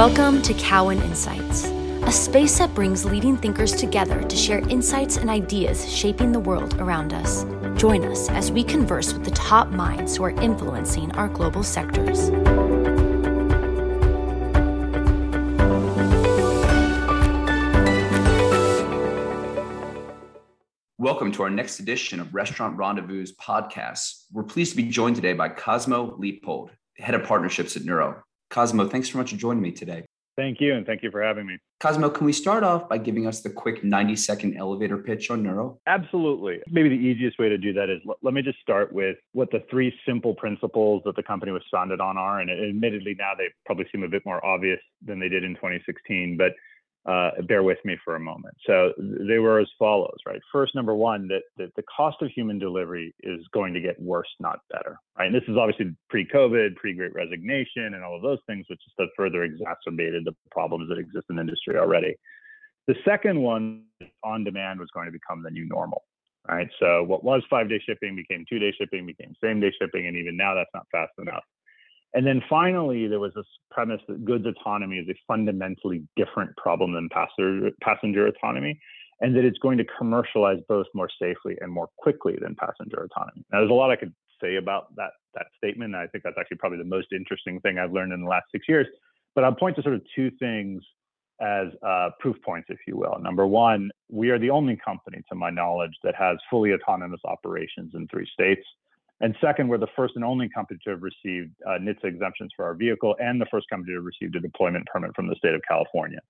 Welcome to Cowen Insights, a space that brings leading thinkers together to share insights and ideas shaping the world around us. Join us as we converse with the top minds who are influencing our global sectors. Welcome to our next edition of Restaurant Rendezvous podcast. We're pleased to be joined today by Cosmo Leipold, head of partnerships at Nuro. Cosmo, thanks so much for joining me today. Thank you, and thank you for having me. Cosmo, can we start off by giving us the quick 90 second elevator pitch on Nuro? Absolutely. Maybe the easiest way to do that is let me just start with what the three simple principles that the company was founded on are. And admittedly, now they probably seem a bit more obvious than they did in 2016. But uh, bear with me for a moment. So they were as follows, right? First, number one, that, that the cost of human delivery is going to get worse, not better, right? And this is obviously pre-COVID, pre-Great Resignation, and all of those things, which just have further exacerbated the problems that exist in the industry already. The second one, on demand, was going to become the new normal, right? So what was five-day shipping became two-day shipping, became same-day shipping, and even now that's not fast enough. And then finally, there was this premise that goods autonomy is a fundamentally different problem than passenger, passenger autonomy, and that it's going to commercialize both more safely and more quickly than passenger autonomy. Now, there's a lot I could say about that, that statement. I think that's actually probably the most interesting thing I've learned in the last six years. But I'll point to sort of two things as uh, proof points, if you will. Number one, we are the only company, to my knowledge, that has fully autonomous operations in three states. And second, we're the first and only company to have received uh, NHTSA exemptions for our vehicle and the first company to have received a deployment permit from the state of California.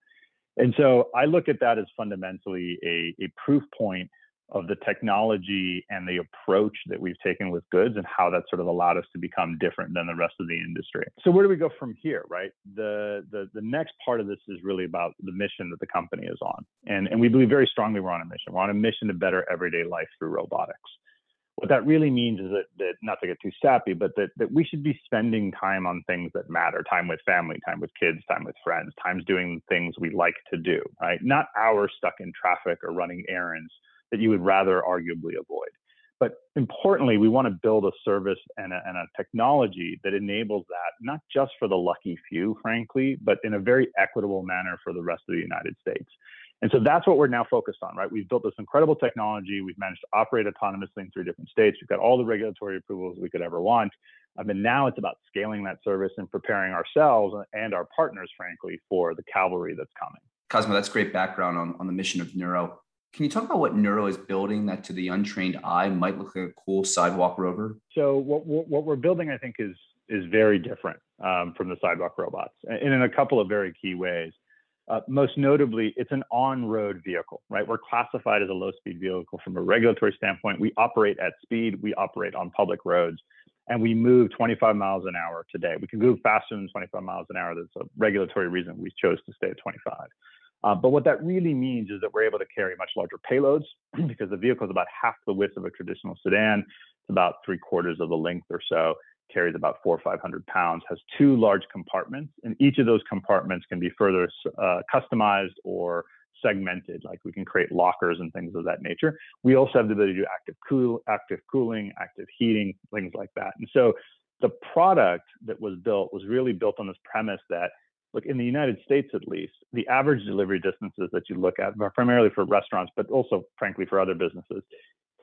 And so I look at that as fundamentally a, a proof point of the technology and the approach that we've taken with goods and how that sort of allowed us to become different than the rest of the industry. So where do we go from here, right? The the the next part of this is really about the mission that the company is on. And and we believe very strongly we're on a mission. We're on a mission to better everyday life through robotics what that really means is that, that not to get too sappy, but that, that we should be spending time on things that matter, time with family, time with kids, time with friends, times doing things we like to do, right? Not hours stuck in traffic or running errands that you would rather arguably avoid. But importantly, we want to build a service and a, and a technology that enables that, not just for the lucky few, frankly, but in a very equitable manner for the rest of the United States. And so that's what we're now focused on, right? We've built this incredible technology. We've managed to operate autonomously in three different states. We've got all the regulatory approvals we could ever want. I mean, now it's about scaling that service and preparing ourselves and our partners, frankly, for the cavalry that's coming. Cosmo, that's great background on, on the mission of Nuro. Can you talk about what Nuro is building that to the untrained eye might look like a cool sidewalk rover? So what, what we're building, I think, is is very different um, from the sidewalk robots, and in a couple of very key ways. Uh, most notably, it's an on-road vehicle, right? We're classified as a low-speed vehicle from a regulatory standpoint. We operate at speed. We operate on public roads, and we move 25 miles an hour today. We can move faster than 25 miles an hour. That's a regulatory reason we chose to stay at 25. Uh, but what that really means is that we're able to carry much larger payloads because the vehicle is about half the width of a traditional sedan. It's about three quarters of the length or so carries about four or 500 pounds, has two large compartments, and each of those compartments can be further uh, customized or segmented, like we can create lockers and things of that nature. We also have the ability to do active cool, active cooling, active heating, things like that. And so the product that was built was really built on this premise that look in the United States at least, the average delivery distances that you look at, primarily for restaurants, but also frankly for other businesses,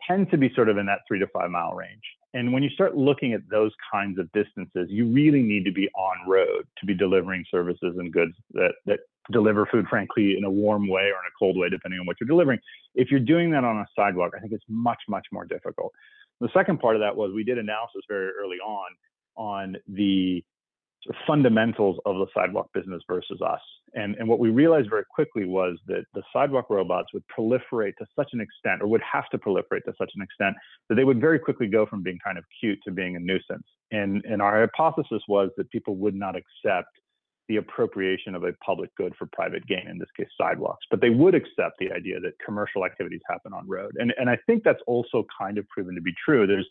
tend to be sort of in that three to five mile range. And when you start looking at those kinds of distances, you really need to be on road to be delivering services and goods that, that deliver food, frankly, in a warm way or in a cold way, depending on what you're delivering. If you're doing that on a sidewalk, I think it's much, much more difficult. The second part of that was we did analysis very early on on the fundamentals of the sidewalk business versus us. And, and what we realized very quickly was that the sidewalk robots would proliferate to such an extent, or would have to proliferate to such an extent, that they would very quickly go from being kind of cute to being a nuisance. And, and our hypothesis was that people would not accept the appropriation of a public good for private gain, in this case, sidewalks. But they would accept the idea that commercial activities happen on road. And, and I think that's also kind of proven to be true. There's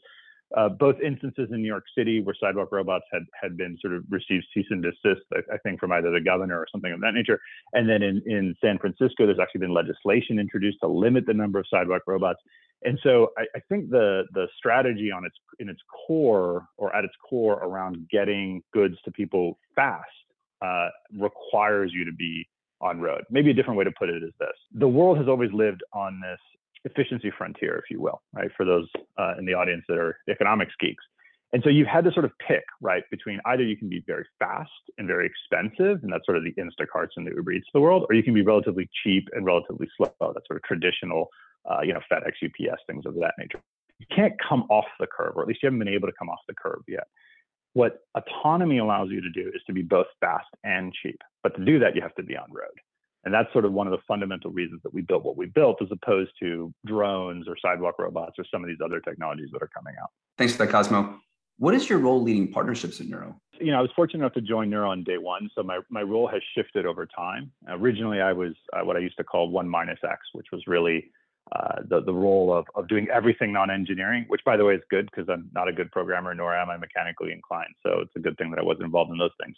uh, both instances in New York City where sidewalk robots had had been sort of received cease and desist, I, I, think, from either the governor or something of that nature. And then in, in San Francisco, there's actually been legislation introduced to limit the number of sidewalk robots. And so I, I think the the strategy on its in its core or at its core around getting goods to people fast uh, requires you to be on road. Maybe a different way to put it is this: the world has always lived on this efficiency frontier, if you will, right? For those uh, in the audience that are economics geeks. And so you've had to sort of pick, right, between either you can be very fast and very expensive, and that's sort of the Instacarts and the Uber Eats of the world, or you can be relatively cheap and relatively slow. That's sort of traditional, uh, you know, FedEx, UPS, things of that nature. You can't come off the curve, or at least you haven't been able to come off the curve yet. What autonomy allows you to do is to be both fast and cheap. But to do that, you have to be on road. And that's sort of one of the fundamental reasons that we built what we built, as opposed to drones or sidewalk robots or some of these other technologies that are coming out. Thanks for that, Cosmo. What is your role leading partnerships at Nuro? You know, I was fortunate enough to join Nuro on day one, so my, my role has shifted over time. Originally, I was uh, what I used to call one minus X, which was really uh, the, the role of, of doing everything non-engineering, which by the way is good because I'm not a good programmer, nor am I mechanically inclined. So it's a good thing that I wasn't involved in those things.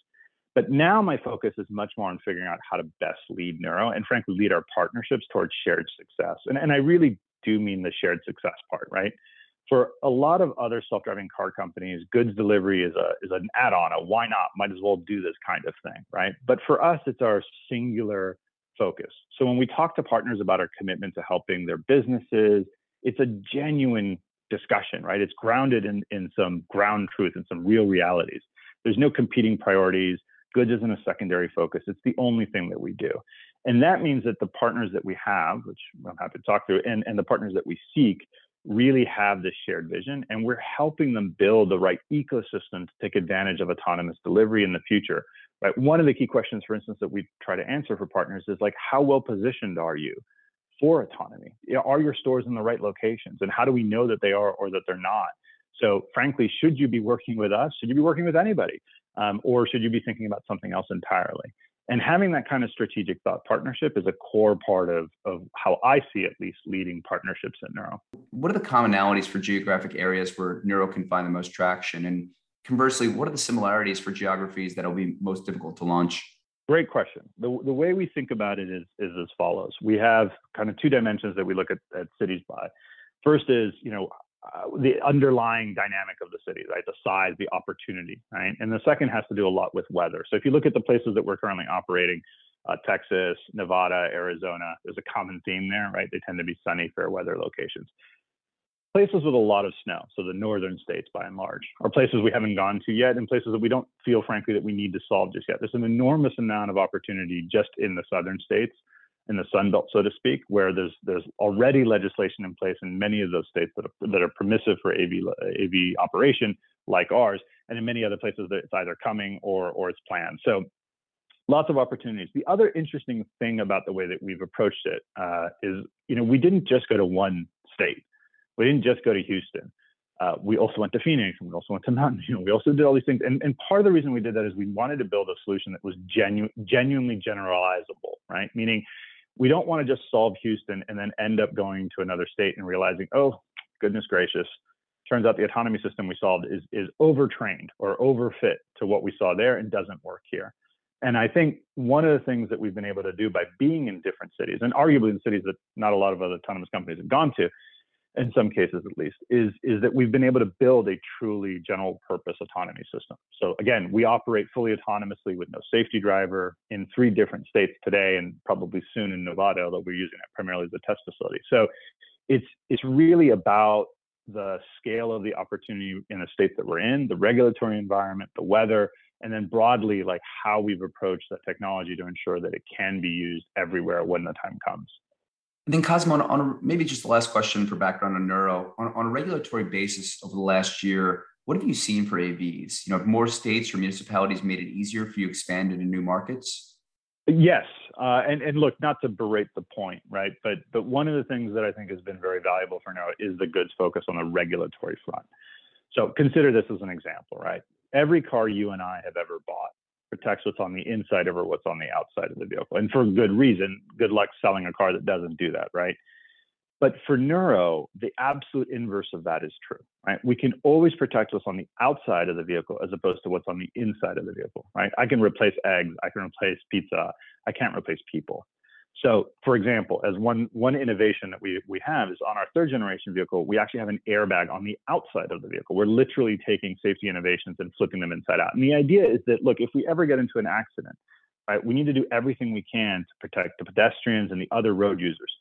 But now my focus is much more on figuring out how to best lead Nuro and frankly lead our partnerships towards shared success. And, and I really do mean the shared success part, right? for a lot of other self-driving car companies, goods delivery is a is an add-on, a why not, might as well do this kind of thing, right? But for us, it's our singular focus. So when we talk to partners about our commitment to helping their businesses, it's a genuine discussion, right? It's grounded in in some ground truth and some real realities. There's no competing priorities. Goods isn't a secondary focus. It's the only thing that we do. And that means that the partners that we have, which I'm happy to talk through, and, and the partners that we seek really have this shared vision and we're helping them build the right ecosystem to take advantage of autonomous delivery in the future right? One of the key questions for instance that we try to answer for partners is like how well positioned are you for autonomy? Are your stores in the right locations? And how do we know that they are or that they're not? So frankly should you be working with us? Should you be working with anybody um, or should you be thinking about something else entirely and having that kind of strategic thought partnership is a core part of, of how I see at least leading partnerships at Nuro. What are the commonalities for geographic areas where Nuro can find the most traction? And conversely, what are the similarities for geographies that will be most difficult to launch? Great question. The, the way we think about it is, is as follows. We have kind of two dimensions that we look at, at cities by. First is, you know, uh, the underlying dynamic of the city, right? The size, the opportunity, right? And the second has to do a lot with weather. So if you look at the places that we're currently operating, uh, Texas, Nevada, Arizona, there's a common theme there, right? They tend to be sunny, fair weather locations. Places with a lot of snow, so the northern states by and large, are places we haven't gone to yet, and places that we don't feel, frankly, that we need to solve just yet. There's an enormous amount of opportunity just in the southern states in the Sun Belt, so to speak, where there's there's already legislation in place in many of those states that are, that are permissive for AV AV operation, like ours, and in many other places that it's either coming or or it's planned. So lots of opportunities. The other interesting thing about the way that we've approached it uh, is, you know, we didn't just go to one state. We didn't just go to Houston. Uh, we also went to Phoenix and we also went to Mountain View. We also did all these things. And, and part of the reason we did that is we wanted to build a solution that was genu- genuinely generalizable, right? Meaning we don't want to just solve Houston and then end up going to another state and realizing, oh, goodness gracious, turns out the autonomy system we solved is is overtrained or overfit to what we saw there and doesn't work here. And I think one of the things that we've been able to do by being in different cities, and arguably in cities that not a lot of other autonomous companies have gone to, in some cases at least, is, is that we've been able to build a truly general purpose autonomy system. So again, we operate fully autonomously with no safety driver in three different states today and probably soon in Nevada, although we're using it primarily as a test facility. So it's it's really about the scale of the opportunity in the states that we're in, the regulatory environment, the weather, and then broadly like how we've approached that technology to ensure that it can be used everywhere when the time comes. And then Cosmo, on, on, maybe just the last question for background on Nuro, on, on, a regulatory basis over the last year, what have you seen for AVs? You know, have more states or municipalities made it easier for you to expand into new markets? Yes, uh, and and look, not to berate the point, right? But but one of the things that I think has been very valuable for Nuro is the goods focus on the regulatory front. So consider this as an example, right? Every car you and I have ever bought protects what's on the inside over what's on the outside of the vehicle. And for good reason, good luck selling a car that doesn't do that, right? But for Nuro, the absolute inverse of that is true, right? We can always protect what's on the outside of the vehicle as opposed to what's on the inside of the vehicle, right? I can replace eggs, I can replace pizza, I can't replace people. So, for example, as one one innovation that we we have is on our third generation vehicle, we actually have an airbag on the outside of the vehicle. We're literally taking safety innovations and flipping them inside out. And the idea is that look, if we ever get into an accident, right, we need to do everything we can to protect the pedestrians and the other road users.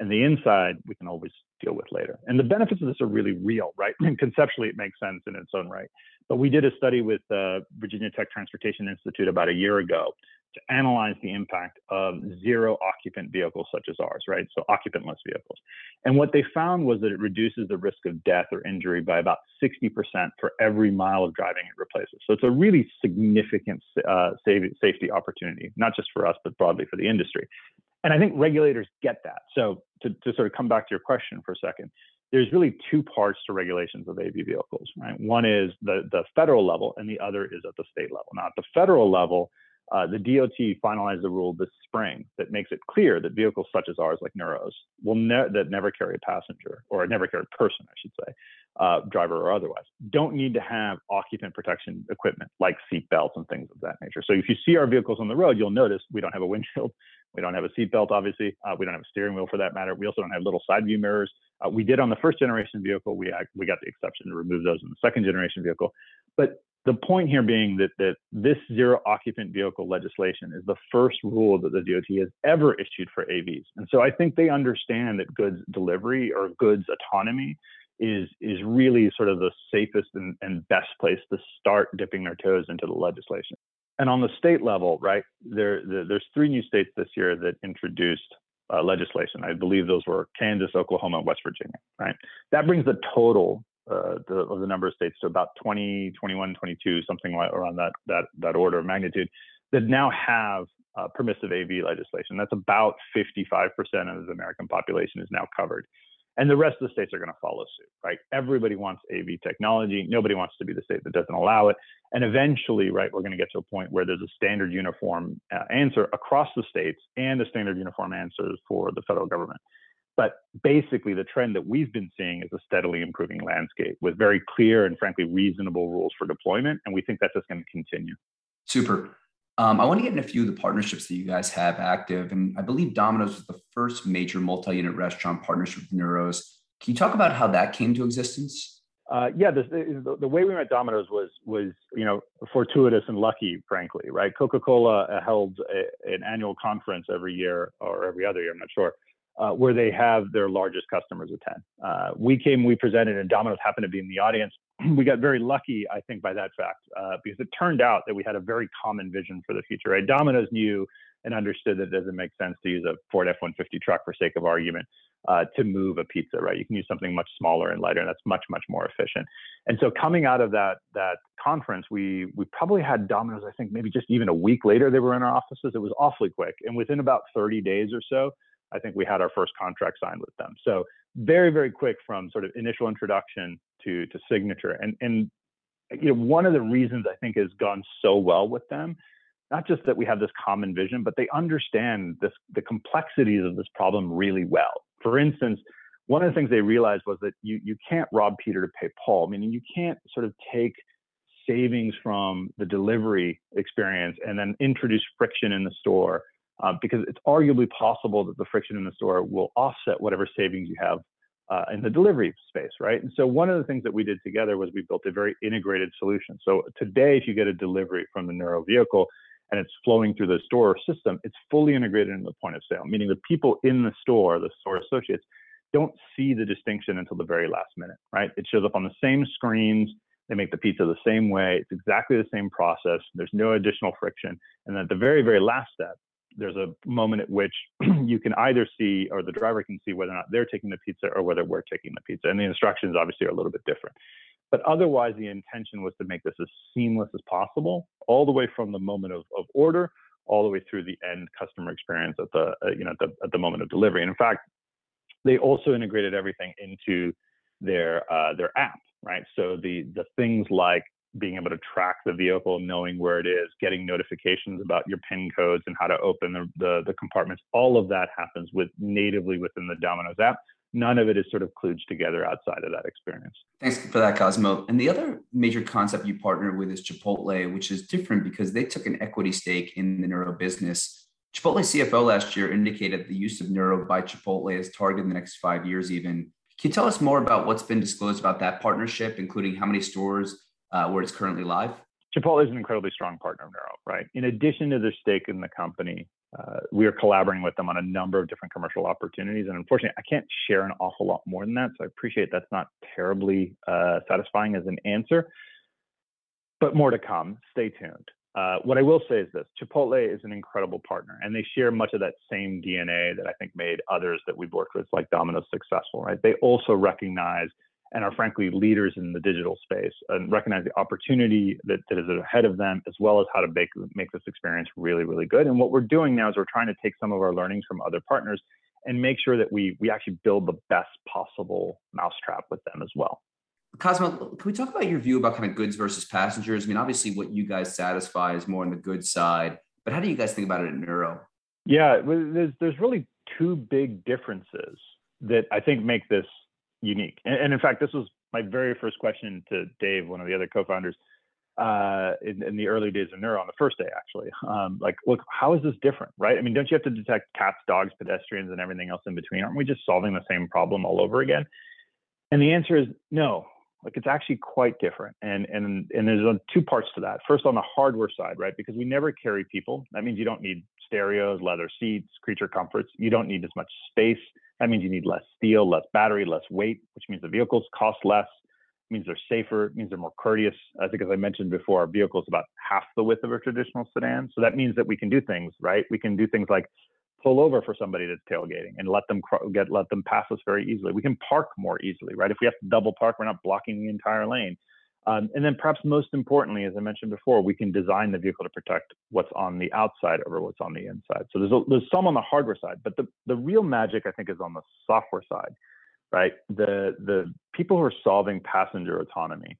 And the inside we can always deal with later. And the benefits of this are really real, right? And conceptually, it makes sense in its own right. But we did a study with the Virginia Tech Transportation Institute about a year ago to analyze the impact of zero occupant vehicles such as ours, right? So occupantless vehicles. And what they found was that it reduces the risk of death or injury by about 60% for every mile of driving it replaces. So it's a really significant uh, safety opportunity, not just for us, but broadly for the industry. And I think regulators get that. So to, to sort of come back to your question for a second, there's really two parts to regulations of AV vehicles, right? One is the, the federal level and the other is at the state level. Now at the federal level, uh, the DOT finalized a rule this spring that makes it clear that vehicles such as ours, like Nuros, will ne- that never carry a passenger or never carry a person, I should say, uh, driver or otherwise, don't need to have occupant protection equipment like seat belts and things of that nature. So if you see our vehicles on the road, you'll notice we don't have a windshield, we don't have a seat belt, obviously, uh, we don't have a steering wheel for that matter. We also don't have little side view mirrors. Uh, we did on the first generation vehicle. We we got the exception to remove those in the second generation vehicle, but the point here being that, that this zero occupant vehicle legislation is the first rule that the DOT has ever issued for AVs. And so I think they understand that goods delivery or goods autonomy is, is really sort of the safest and, and best place to start dipping their toes into the legislation. And on the state level, right, there, there there's three new states this year that introduced uh, legislation. I believe those were Kansas, Oklahoma, and West Virginia, right? That brings the total uh, the, of the number of states to about 20, 21, 22, something like around that that that order of magnitude that now have uh, permissive AV legislation. That's about 55% of the American population is now covered. And the rest of the states are going to follow suit, right? Everybody wants AV technology. Nobody wants to be the state that doesn't allow it. And eventually, right, we're going to get to a point where there's a standard uniform uh, answer across the states and a standard uniform answer for the federal government. But basically, the trend that we've been seeing is a steadily improving landscape with very clear and frankly reasonable rules for deployment. And we think that's just going to continue. Super. Um, I want to get in a few of the partnerships that you guys have active. And I believe Domino's was the first major multi unit restaurant partnership with Nuros. Can you talk about how that came to existence? Uh, yeah, the, the, the, way we met Domino's was was you know fortuitous and lucky, frankly, right? Coca Cola held a, an annual conference every year or every other year, I'm not sure, uh, where they have their largest customers attend. Uh, we came, we presented, and Domino's happened to be in the audience. we got very lucky, I think, by that fact, uh, because it turned out that we had a very common vision for the future. Right? Domino's knew and understood that it doesn't make sense to use a Ford F-150 truck for sake of argument uh, to move a pizza. Right? You can use something much smaller and lighter, and that's much, much more efficient. And so, coming out of that that conference, we we probably had Domino's. I think maybe just even a week later, they were in our offices. It was awfully quick, and within about 30 days or so I think we had our first contract signed with them. So very, very quick from sort of initial introduction to to signature. And and you know, one of the reasons I think has gone so well with them, not just that we have this common vision, but they understand this the complexities of this problem really well. For instance, one of the things they realized was that you you can't rob Peter to pay Paul. Meaning you can't sort of take savings from the delivery experience and then introduce friction in the store uh, because it's arguably possible that the friction in the store will offset whatever savings you have uh, in the delivery space, right? And so one of the things that we did together was we built a very integrated solution. So today, if you get a delivery from the Nuro vehicle and it's flowing through the store system, it's fully integrated into the point of sale, meaning the people in the store, the store associates, don't see the distinction until the very last minute, right? It shows up on the same screens. They make the pizza the same way. It's exactly the same process. There's no additional friction. And at the very, very last step, there's a moment at which you can either see or the driver can see whether or not they're taking the pizza or whether we're taking the pizza. And the instructions obviously are a little bit different. But otherwise, the intention was to make this as seamless as possible, all the way from the moment of, of order all the way through the end customer experience at the uh, you know at the, at the moment of delivery. And in fact, they also integrated everything into their uh, their app, right? So the the things like being able to track the vehicle, knowing where it is, getting notifications about your PIN codes and how to open the, the, the, compartments. All of that happens with natively within the Domino's app. None of it is sort of kludged together outside of that experience. Thanks for that, Cosmo. And the other major concept you partnered with is Chipotle, which is different because they took an equity stake in the Nuro business. Chipotle CFO last year indicated the use of Nuro by Chipotle is targeted in the next five years, even. Can you tell us more about what's been disclosed about that partnership, including how many stores uh, where it's currently live? Chipotle is an incredibly strong partner of Nuro, right? In addition to their stake in the company, uh, we are collaborating with them on a number of different commercial opportunities. And unfortunately, I can't share an awful lot more than that. So I appreciate that's not terribly uh, satisfying as an answer, but more to come. Stay tuned. Uh, what I will say is this Chipotle is an incredible partner, and they share much of that same DNA that I think made others that we've worked with, like Domino's, successful, right? They also recognize and are frankly leaders in the digital space and recognize the opportunity that, that is ahead of them, as well as how to make, make this experience really, really good. And what we're doing now is we're trying to take some of our learnings from other partners and make sure that we, we actually build the best possible mousetrap with them as well. Cosmo, can we talk about your view about kind of goods versus passengers? I mean, obviously, what you guys satisfy is more on the good side, but how do you guys think about it at Nuro? Yeah, there's there's really two big differences that I think make this unique. And, and, in fact, this was my very first question to Dave, one of the other co-founders, uh, in, in, the early days of Nuro, on the first day actually. Um, like, look, how is this different, right? I mean, don't you have to detect cats, dogs, pedestrians, and everything else in between? Aren't we just solving the same problem all over again? And the answer is no. Like, it's actually quite different. And and and there's two parts to that. First, on the hardware side, right? Because we never carry people. That means you don't need stereos, leather seats, creature comforts. You don't need as much space that means you need less steel, less battery, less weight, which means the vehicles cost less. Means they're safer. Means they're more courteous. I think, as I mentioned before, our vehicle is about half the width of a traditional sedan. So that means that we can do things, right? We can do things like pull over for somebody that's tailgating and let them get let them pass us very easily. We can park more easily, right? If we have to double park, we're not blocking the entire lane. Um, and then perhaps most importantly, as I mentioned before, we can design the vehicle to protect what's on the outside over what's on the inside. So there's, a, there's some on the hardware side, but the, the real magic I think is on the software side, right? The, the people who are solving passenger autonomy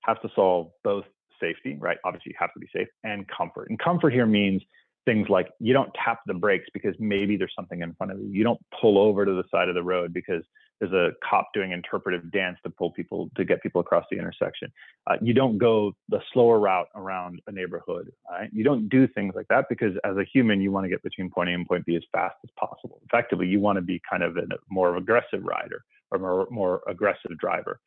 have to solve both safety, right? Obviously you have to be safe and comfort. And comfort here means things like you don't tap the brakes because maybe there's something in front of you. You don't pull over to the side of the road because there's a cop doing interpretive dance to pull people to get people across the intersection. Uh, you don't go the slower route around a neighborhood. Right? You don't do things like that because as a human, you want to get between point A and point B as fast as possible. Effectively, you want to be kind of a more aggressive rider or more, more aggressive driver.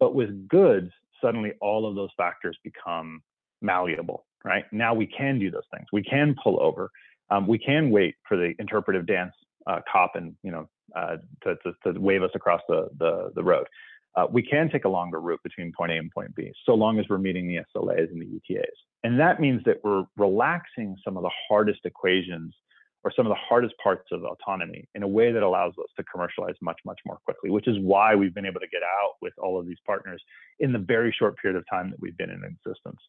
But with goods, suddenly all of those factors become malleable. Right now, we can do those things. We can pull over. Um, we can wait for the interpretive dance uh, cop and you know uh, to, to, to, wave us across the, the, the road. Uh, we can take a longer route between point A and point B, so long as we're meeting the SLAs and the ETAs. And that means that we're relaxing some of the hardest equations or some of the hardest parts of autonomy in a way that allows us to commercialize much, much more quickly, which is why we've been able to get out with all of these partners in the very short period of time that we've been in existence.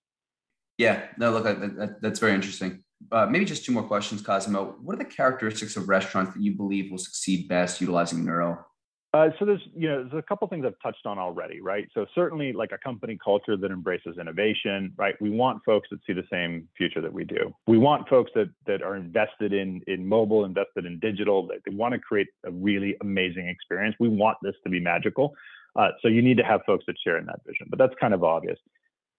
Yeah, no, look, that, that's very interesting. Uh, maybe just two more questions, Cosmo. What are the characteristics of restaurants that you believe will succeed best utilizing Nuro? Uh, so there's you know there's a couple things I've touched on already, right? So certainly like a company culture that embraces innovation, right? We want folks that see the same future that we do. We want folks that that are invested in in mobile, invested in digital, that they want to create a really amazing experience. We want this to be magical. Uh, so you need to have folks that share in that vision, but that's kind of obvious.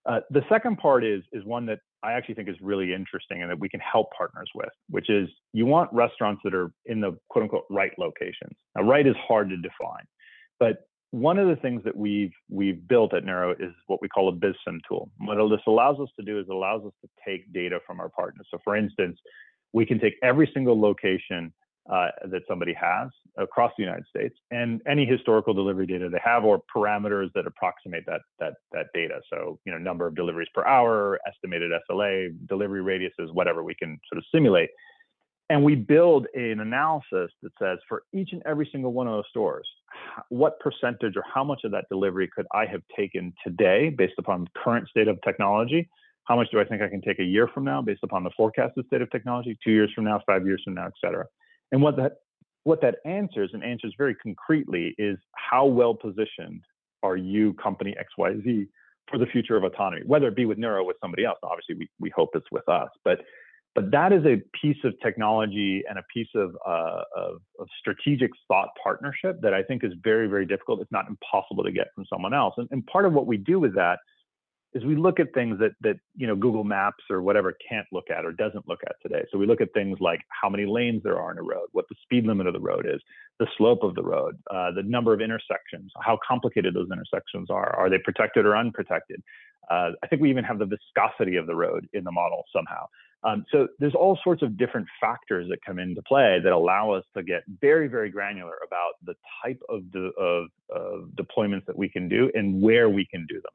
Uh, the second part is is one that I actually think is really interesting and that we can help partners with, which is you want restaurants that are in the quote unquote right locations. Now, right is hard to define, but one of the things that we've we've built at Nuro is what we call a BizSim tool. What this allows us to do is it allows us to take data from our partners. So, for instance, we can take every single location uh, that somebody has across the United States and any historical delivery data they have or parameters that approximate that that that data. So you know number of deliveries per hour, estimated SLA, delivery radiuses, whatever we can sort of simulate. And we build an analysis that says for each and every single one of those stores, what percentage or how much of that delivery could I have taken today based upon current state of technology? How much do I think I can take a year from now based upon the forecasted state of technology, two years from now, five years from now, et cetera? And what that what that answers and answers very concretely is how well positioned are you, company XYZ, for the future of autonomy, whether it be with Nuro with somebody else. Obviously, we, we hope it's with us, but but that is a piece of technology and a piece of, uh, of, of, strategic thought partnership that I think is very, very difficult, if not impossible to get from someone else. And, and part of what we do with that is we look at things that that you know Google Maps or whatever can't look at or doesn't look at today. So we look at things like how many lanes there are in a road, what the speed limit of the road is, the slope of the road, uh, the number of intersections, how complicated those intersections are, are they protected or unprotected? Uh, I think we even have the viscosity of the road in the model somehow. Um, so there's all sorts of different factors that come into play that allow us to get very, very granular about the type of, the, of, of deployments that we can do and where we can do them.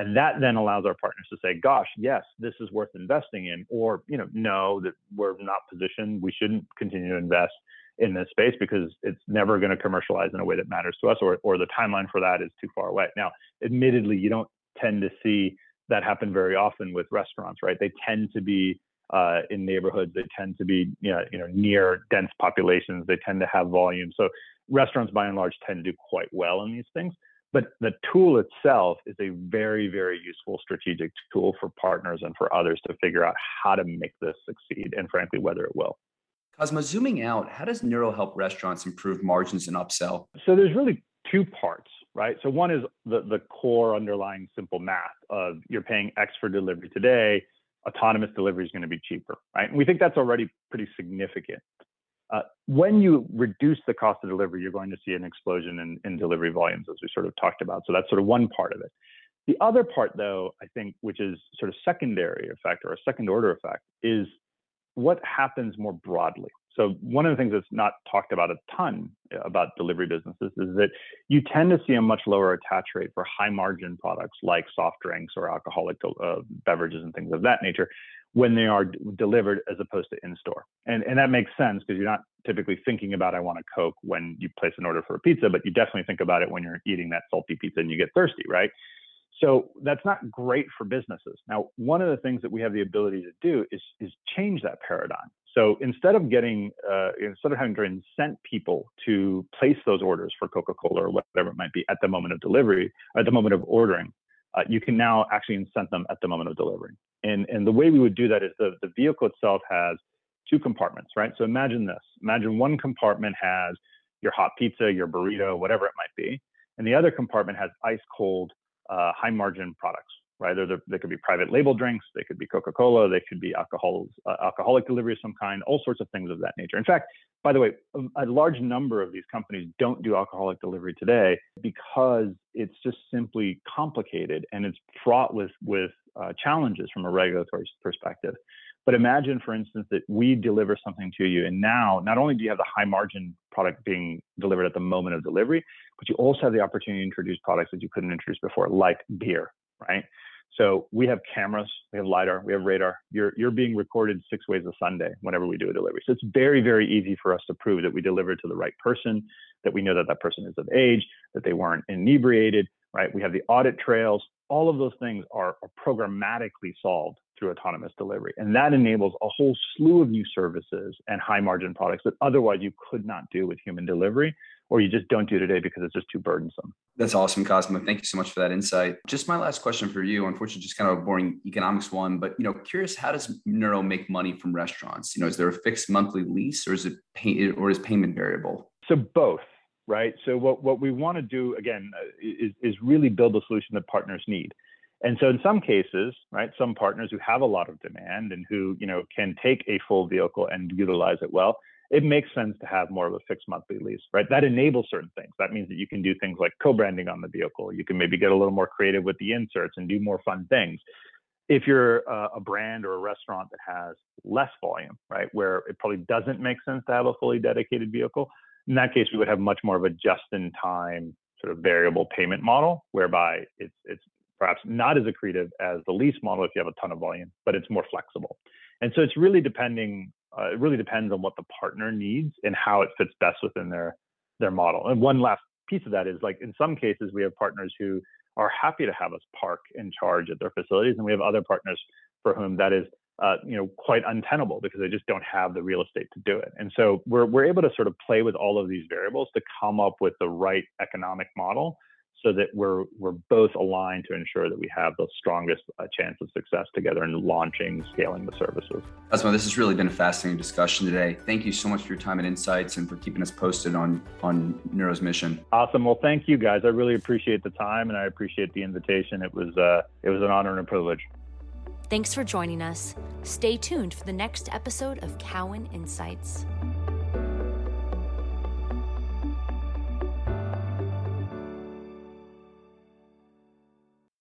And that then allows our partners to say, gosh, yes, this is worth investing in, or, you know, no, that we're not positioned. We shouldn't continue to invest in this space because it's never going to commercialize in a way that matters to us, or, or the timeline for that is too far away. Now, admittedly, you don't tend to see that happen very often with restaurants, right? They tend to be uh, in neighborhoods. They tend to be you know, you know near dense populations. They tend to have volume. So restaurants, by and large, tend to do quite well in these things. But the tool itself is a very, very useful strategic tool for partners and for others to figure out how to make this succeed and, frankly, whether it will. Cosmo, zooming out, how does Nuro help restaurants improve margins and upsell? So there's really two parts, right? So one is the, the core underlying simple math of you're paying X for delivery today, autonomous delivery is going to be cheaper, right? And we think that's already pretty significant. Uh, when you reduce the cost of delivery, you're going to see an explosion in, in delivery volumes, as we sort of talked about. So that's sort of one part of it. The other part, though, I think, which is sort of secondary effect or a second order effect, is what happens more broadly. So one of the things that's not talked about a ton uh, about delivery businesses is that you tend to see a much lower attach rate for high margin products like soft drinks or alcoholic uh, beverages and things of that nature when they are delivered as opposed to in store. And, and that makes sense because you're not typically thinking about, I want a Coke when you place an order for a pizza, but you definitely think about it when you're eating that salty pizza and you get thirsty, right? So that's not great for businesses. Now, one of the things that we have the ability to do is, is change that paradigm. So instead of getting, uh, instead of having to incent people to place those orders for Coca-Cola or whatever it might be at the moment of delivery, at the moment of ordering, uh, you can now actually incent them at the moment of delivery. And, and the way we would do that is the, the vehicle itself has two compartments, right? So imagine this. Imagine one compartment has your hot pizza, your burrito, whatever it might be. And the other compartment has ice cold, uh, high margin products, right? They're, they could be private label drinks, they could be Coca-Cola, they could be alcohol, uh, alcoholic delivery of some kind, all sorts of things of that nature. In fact, by the way, a large number of these companies don't do alcoholic delivery today because it's just simply complicated and it's fraught with with uh, challenges from a regulatory perspective. But imagine, for instance, that we deliver something to you, and now not only do you have the high margin product being delivered at the moment of delivery, but you also have the opportunity to introduce products that you couldn't introduce before, like beer, right? So we have cameras, we have lidar, we have radar. You're you're being recorded six ways a Sunday whenever we do a delivery. So it's very very easy for us to prove that we delivered to the right person, that we know that that person is of age, that they weren't inebriated, right? We have the audit trails. All of those things are, are programmatically solved through autonomous delivery, and that enables a whole slew of new services and high margin products that otherwise you could not do with human delivery or you just don't do today because it's just too burdensome. That's awesome, Cosmo. Thank you so much for that insight. Just my last question for you, unfortunately, just kind of a boring economics one, but you know, curious, how does Nuro make money from restaurants? You know, is there a fixed monthly lease, or is it pay, or is payment variable? So both, right? So what what we want to do again uh, is is really build a solution that partners need. And so in some cases, right, some partners who have a lot of demand and who, you know, can take a full vehicle and utilize it well, it makes sense to have more of a fixed monthly lease, right? That enables certain things. That means that you can do things like co-branding on the vehicle. You can maybe get a little more creative with the inserts and do more fun things. If you're a brand or a restaurant that has less volume, right, where it probably doesn't make sense to have a fully dedicated vehicle, in that case, we would have much more of a just-in-time sort of variable payment model, whereby it's it's perhaps not as accretive as the lease model if you have a ton of volume, but it's more flexible. And so it's really depending uh, it really depends on what the partner needs and how it fits best within their their model. And one last piece of that is like in some cases we have partners who are happy to have us park in charge at their facilities, and we have other partners for whom that is uh, you know quite untenable because they just don't have the real estate to do it. And so we're we're able to sort of play with all of these variables to come up with the right economic model so that we're we're both aligned to ensure that we have the strongest uh, chance of success together in launching, scaling the services. Asmo, this has really been a fascinating discussion today. Thank you so much for your time and insights, and for keeping us posted on on Nuro's mission. Awesome. Well, thank you guys. I really appreciate the time, and I appreciate the invitation. It was uh, it was an honor and a privilege. Thanks for joining us. Stay tuned for the next episode of Cowen Insights.